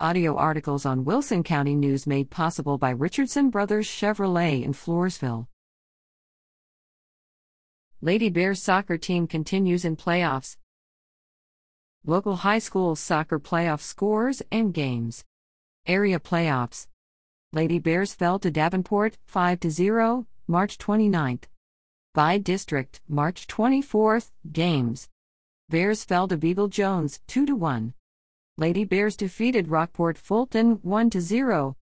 Audio articles on Wilson County News made possible by Richardson Brothers Chevrolet in Floresville. Lady Bears soccer team continues in playoffs. Local high school soccer playoff scores and games. Area playoffs. Lady Bears fell to Davenport 5 0, March 29th. By district, March 24th, games. Bears fell to Beeville Jones 2 1. Lady Bears defeated Rockport Fulton 1 0.